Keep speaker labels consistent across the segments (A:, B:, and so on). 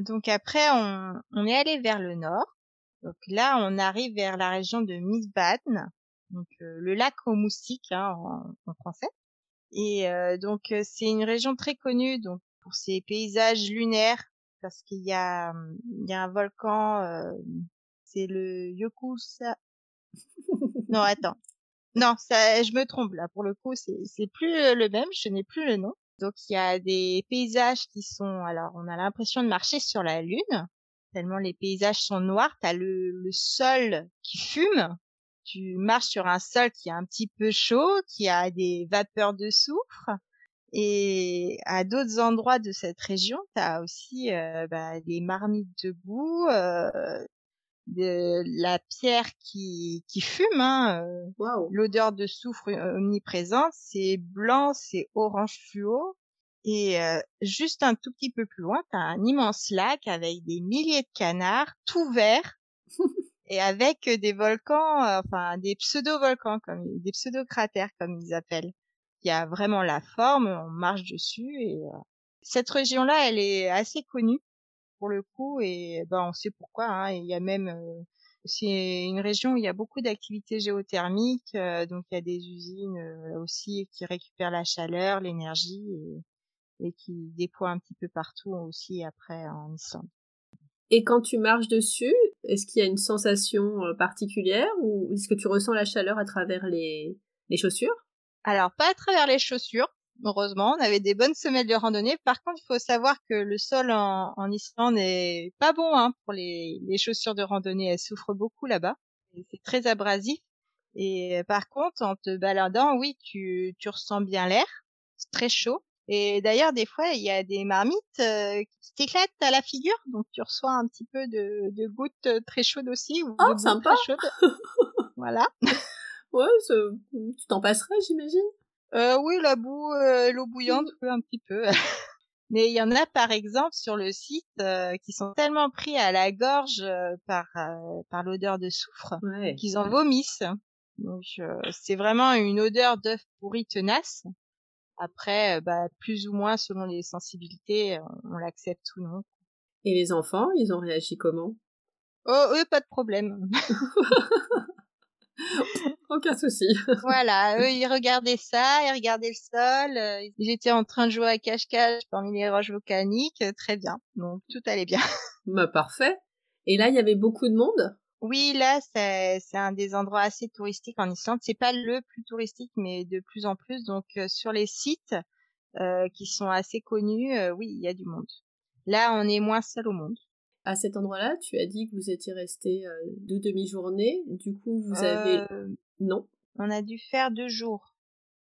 A: Donc après, on, on est allé vers le nord. Donc là, on arrive vers la région de Misbaden, donc euh, le lac aux moustiques hein, en, français. Et euh, donc c'est une région très connue donc pour ses paysages lunaires parce qu'il y a il y a un volcan, c'est le Yokusa. non attends, non ça je me trompe là pour le coup c'est c'est plus le même, je n'ai plus le nom. Donc il y a des paysages qui sont, alors on a l'impression de marcher sur la lune, tellement les paysages sont noirs. T'as le, le sol qui fume. Tu marches sur un sol qui est un petit peu chaud, qui a des vapeurs de soufre. Et à d'autres endroits de cette région, tu as aussi euh, bah, des marmites debout, euh, de la pierre qui, qui fume, hein,
B: euh,
A: l'odeur de soufre omniprésente, c'est blanc, c'est orange fluo. Et euh, juste un tout petit peu plus loin, tu as un immense lac avec des milliers de canards, tout vert, et avec des volcans, euh, enfin des pseudo-volcans, comme des pseudo-cratères comme ils appellent. Il y a vraiment la forme, on marche dessus et cette région-là, elle est assez connue pour le coup et ben on sait pourquoi. Hein, il y a même euh, c'est une région où il y a beaucoup d'activités géothermiques, euh, donc il y a des usines euh, aussi qui récupèrent la chaleur, l'énergie et, et, qui déploient un petit peu partout aussi après en Islande.
B: Et quand tu marches dessus, est-ce qu'il y a une sensation particulière ou est-ce que tu ressens la chaleur à travers les, les chaussures?
A: Alors pas à travers les chaussures, heureusement. On avait des bonnes semelles de randonnée. Par contre, il faut savoir que le sol en, en Islande n'est pas bon hein, pour les, les, chaussures de randonnée. Elles souffrent beaucoup là-bas. C'est très abrasif. Et euh, par contre, en te baladant, oui, tu, tu ressens bien l'air. C'est très chaud. Et d'ailleurs, des fois, il y a des marmites euh, qui t'éclatent à la figure, donc tu reçois un petit peu de, de gouttes euh, très chaudes aussi. Ou
B: oh, sympa.
A: Très chaudes. voilà.
B: ouais, tu t'en passerais, j'imagine.
A: Euh, oui, la boue, euh, l'eau bouillante, mmh. un petit peu. Mais il y en a par exemple sur le site euh, qui sont tellement pris à la gorge euh, par par l'odeur de soufre qu'ils en vomissent. Donc c'est vraiment une odeur d'œuf pourri tenace. Après, bah, plus ou moins selon les sensibilités, on l'accepte ou non.
B: Et les enfants, ils ont réagi comment?
A: Oh, eux, pas de problème.
B: Aucun souci.
A: voilà, eux, ils regardaient ça, ils regardaient le sol, euh, ils étaient en train de jouer à cache-cache parmi les roches volcaniques, euh, très bien. Donc, tout allait bien.
B: Bah, parfait. Et là, il y avait beaucoup de monde?
A: Oui, là, c'est, c'est un des endroits assez touristiques en Islande. C'est pas le plus touristique, mais de plus en plus. Donc, euh, sur les sites qui sont assez connus, oui, il y a du monde. Là, on est moins seul au monde
B: à cet endroit-là, tu as dit que vous étiez resté euh, deux demi-journées. Du coup, vous avez...
A: Euh,
B: non
A: On a dû faire deux jours.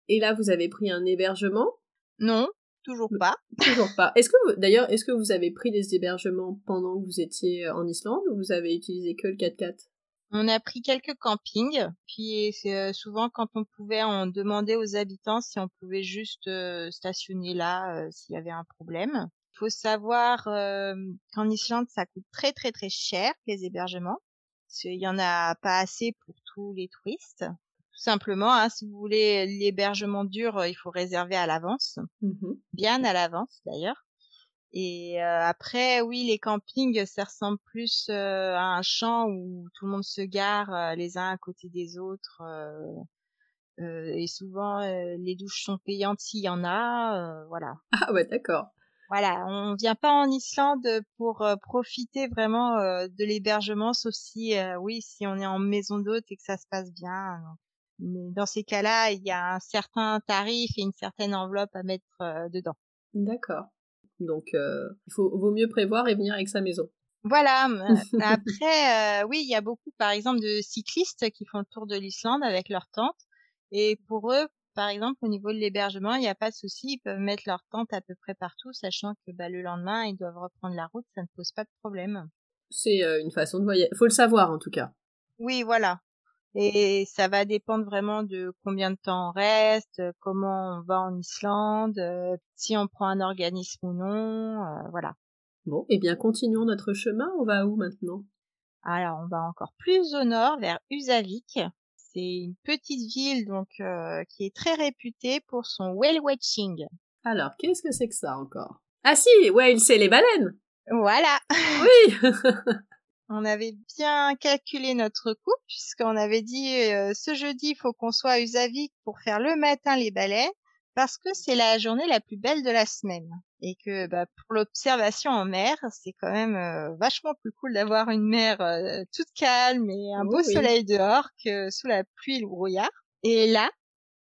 B: Et là, vous avez pris un hébergement?
A: Non, toujours pas.
B: Toujours pas. Est-ce que, d'ailleurs, est-ce que vous avez pris des hébergements pendant que vous étiez en Islande ou vous avez utilisé que le 4x4
A: on a pris quelques campings, puis euh, souvent quand on pouvait, on demandait aux habitants si on pouvait juste stationner là s'il y avait un problème. Il faut savoir euh, qu'en Islande, ça coûte très très très cher les hébergements. Parce qu'il y en a pas assez pour tous les touristes. Tout simplement, hein, si vous voulez l'hébergement dur, il faut réserver à l'avance,
B: mmh
A: bien à l'avance d'ailleurs. Et euh, après, oui, les campings, ça ressemble plus euh, à un champ où tout le monde se gare les uns à côté des autres. et souvent, les douches sont payantes s'il y en a. voilà.
B: Ah ouais, d'accord.
A: Voilà, on vient pas en Islande pour euh, profiter vraiment euh, de l'hébergement, sauf si, euh, oui, si on est en maison d'hôte et que ça se passe bien. Mais dans ces cas-là, il y a un certain tarif et une certaine enveloppe à mettre dedans.
B: D'accord. Donc, il faut vaut mieux prévoir et venir avec sa maison.
A: Voilà. Après, oui, il y a beaucoup, par exemple, de cyclistes qui font le tour de l'Islande avec leur tente. Et pour eux, par exemple, au niveau de l'hébergement, il n'y a pas de souci, ils peuvent mettre leur tente à peu près partout, sachant que bah, le lendemain, ils doivent reprendre la route, ça ne pose pas de problème.
B: C'est euh, une façon de voyager. Faut le savoir en tout cas.
A: Oui, voilà. Et ça va dépendre vraiment de combien de temps on reste, comment on va en Islande, euh, si on prend un organisme ou non, euh, voilà.
B: Bon, eh bien continuons notre chemin. On va où maintenant?
A: Alors, on va encore plus au nord, vers Usavik. C'est une petite ville donc euh, qui est très réputée pour son whale watching.
B: Alors, qu'est-ce que c'est que ça encore? Ah si, whale, c'est les baleines.
A: Voilà.
B: Oui.
A: on avait bien calculé notre coup puisqu'on avait dit euh, ce jeudi il faut qu'on soit à Usavik pour faire le matin les balais parce que c'est la journée la plus belle de la semaine et que bah, pour l'observation en mer c'est quand même euh, vachement plus cool d'avoir une mer euh, toute calme et un beau soleil dehors que sous la pluie et le brouillard. Et là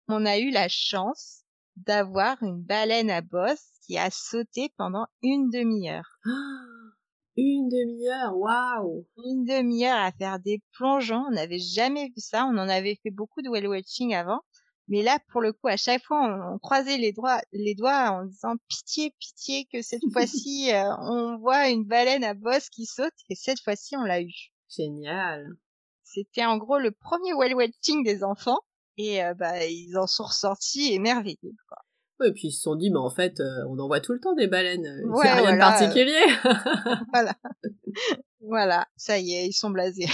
A: on a eu la chance d'avoir une baleine à bosse qui a sauté pendant une demi-heure.
B: Une demi-heure, waouh!
A: Une demi-heure à faire des plongeons, on n'avait jamais vu ça, on en avait fait beaucoup de whale watching avant, mais là pour le coup à chaque fois on, croisait les doigts, les doigts en disant pitié, pitié que cette fois-ci euh, on voit une baleine à bosse qui saute et cette fois-ci on l'a eu.
B: Génial.
A: C'était en gros le premier whale watching des enfants et euh, bah ils en sont ressortis émerveillés quoi.
B: Et puis ils se sont dit, mais en fait, euh, on en voit tout le temps des baleines. Ouais, rien de particulier.
A: voilà. voilà, ça y est, ils sont blasés.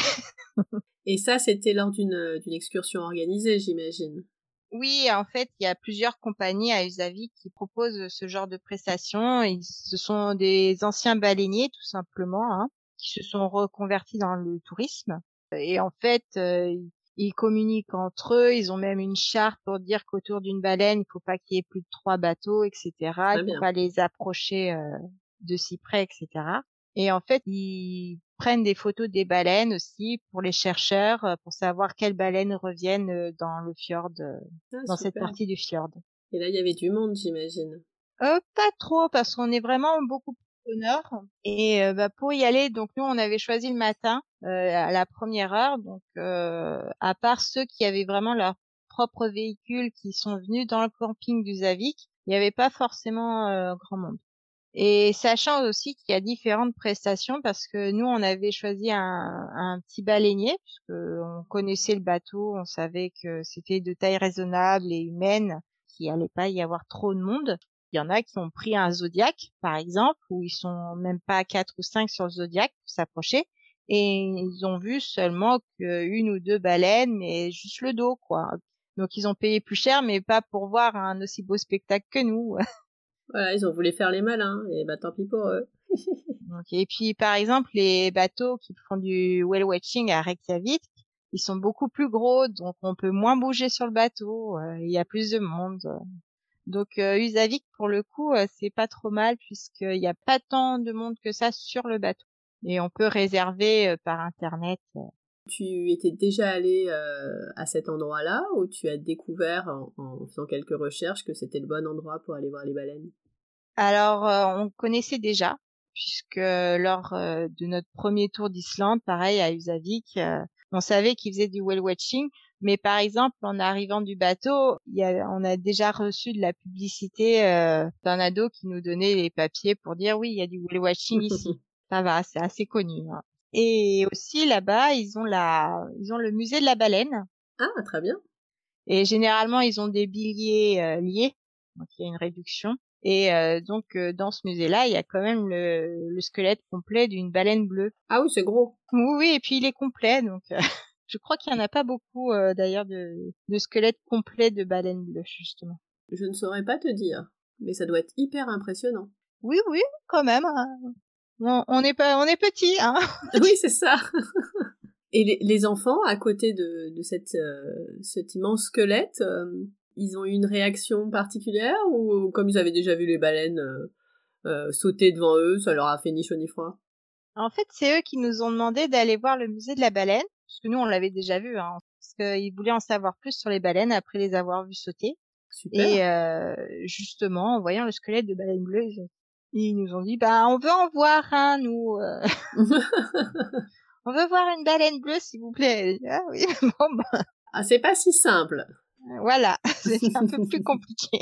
B: Et ça, c'était lors d'une excursion organisée, j'imagine.
A: Oui, en fait, il y a plusieurs compagnies à Usavik qui proposent ce genre de prestations. Et ce sont des anciens baleiniers, tout simplement, hein, qui se sont reconvertis dans le tourisme. Et en fait, ils communiquent entre eux, ils ont même une charte pour dire qu'autour d'une baleine, il faut pas qu'il y ait plus de trois bateaux, etc. il faut pas les approcher euh, de si près, etc. Et en fait, ils prennent des photos des baleines aussi pour les chercheurs, euh, pour savoir quelles baleines reviennent euh, dans le fjord, ah, dans cette partie du fjord.
B: Et là, il y avait du monde, j'imagine.
A: Euh, pas trop, parce qu'on est vraiment beaucoup au nord. Et bah, pour y aller, donc nous, on avait choisi le matin. Euh, à la première heure. Donc, euh, à part ceux qui avaient vraiment leur propre véhicule qui sont venus dans le camping du Zavik, il n'y avait pas forcément euh, grand monde. Et sachant aussi qu'il y a différentes prestations parce que nous on avait choisi un, petit baleinier puisque on connaissait le bateau, on savait que c'était de taille raisonnable et humaine, qu'il allait pas y avoir trop de monde. Il y en a qui ont pris un Zodiac par exemple où ils sont même pas quatre ou cinq sur le Zodiac pour s'approcher et ils ont vu seulement qu'une ou deux baleines, mais juste le dos, quoi. Donc ils ont payé plus cher, mais pas pour voir un aussi beau spectacle que nous.
B: voilà, ils ont voulu faire les malins, et bah tant pis pour eux.
A: et puis par exemple, les bateaux qui font du whale watching à Reykjavik, ils sont beaucoup plus gros, donc on peut moins bouger sur le bateau, euh, il y a plus de monde. Donc euh, Usavik, pour le coup, euh, c'est pas trop mal puisqu'il n'y a pas tant de monde que ça sur le bateau et on peut réserver euh, par internet.
B: Tu étais déjà allé à cet endroit-là ou tu as découvert en, faisant quelques recherches que c'était le bon endroit pour aller voir les baleines?
A: Alors on connaissait déjà puisque lors de notre premier tour d'Islande, pareil à Usavik, on savait qu'ils faisaient du whale watching, mais par exemple, en arrivant du bateau, y a, on a déjà reçu de la publicité d'un ado qui nous donnait les papiers pour dire oui, il y a du whale watching ici. Ça va, c'est assez connu. Hein. Et aussi là-bas, ils ont la, ils ont le musée de la baleine.
B: Ah, très bien.
A: Et généralement, ils ont des billets euh, liés, donc il y a une réduction. Et euh, donc euh, dans ce musée-là, il y a quand même le, le squelette complet d'une baleine bleue.
B: Ah oui, c'est gros.
A: Oui, oui, et puis il est complet, donc je crois qu'il y en a pas beaucoup d'ailleurs de, de squelettes complets de baleines bleues justement.
B: Je ne saurais pas te dire, mais ça doit être hyper impressionnant.
A: Oui, oui, quand même. Hein on, est pas, on est petit, hein.
B: oui, c'est ça. Et les, enfants, à côté de, de cette, euh, cet immense squelette, euh, ils ont eu une réaction particulière ou comme ils avaient déjà vu les baleines euh, sauter devant eux, ça leur a fait ni chaud ni froid?
A: En fait, c'est eux qui nous ont demandé d'aller voir le musée de la baleine, puisque nous on l'avait déjà vu, hein, parce qu'ils voulaient en savoir plus sur les baleines après les avoir vues sauter. Super. Et justement, en voyant le squelette de baleine bleue, ils nous ont dit, bah, on veut en voir un, nous. Euh. on veut voir une baleine bleue, s'il vous plaît. Ah oui, bon, bah.
B: Ah, c'est pas si simple.
A: Voilà, c'est un peu plus compliqué.